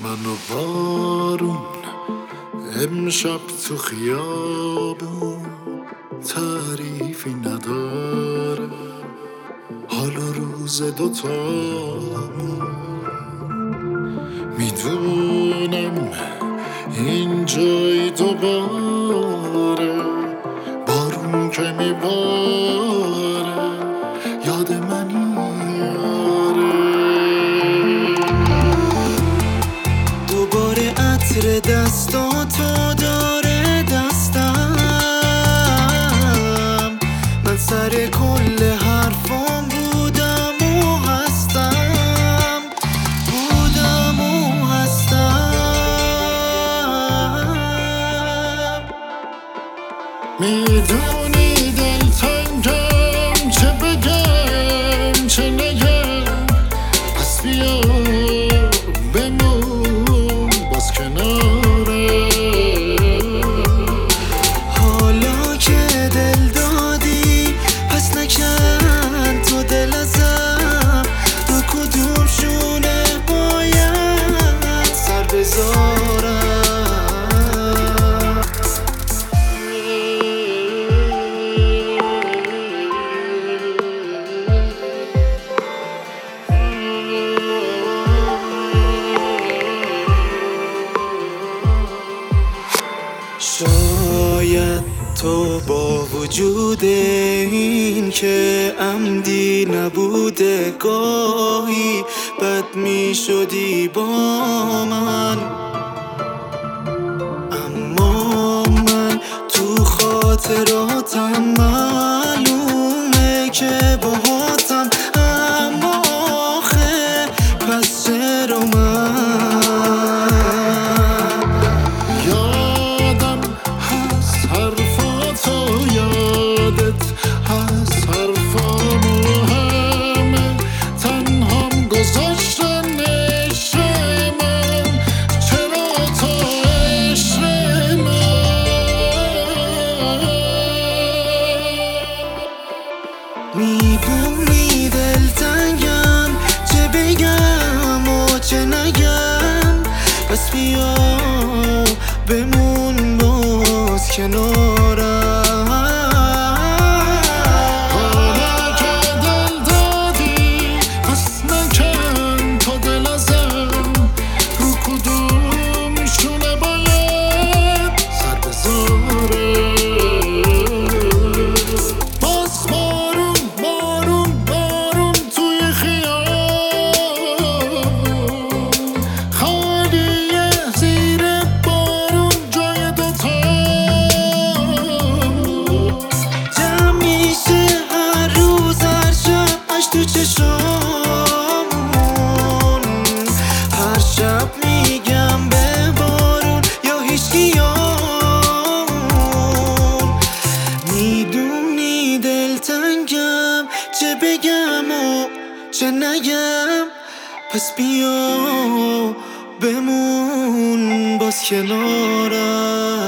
من و بارون امشب تو خیابون تعریفی نداره حال روز دوتامون. می‌دونم این جای دوباره می‌دونی دلتنگم شاید تو با وجود این که عمدی نبوده گاهی بد می شدی با من. هست حرفامو همه تنهام گذاشتن عشق من چرا تو عشق من؟ می‌دونی دلتنگم چه بگم و چه نگم؟ پس بیا بمون باز کنارم چشامون هر شب میگم به بارون یا هیچ می‌دونی دلتنگم چه بگم و چه نگم. پس بیا بمون باز کنارم.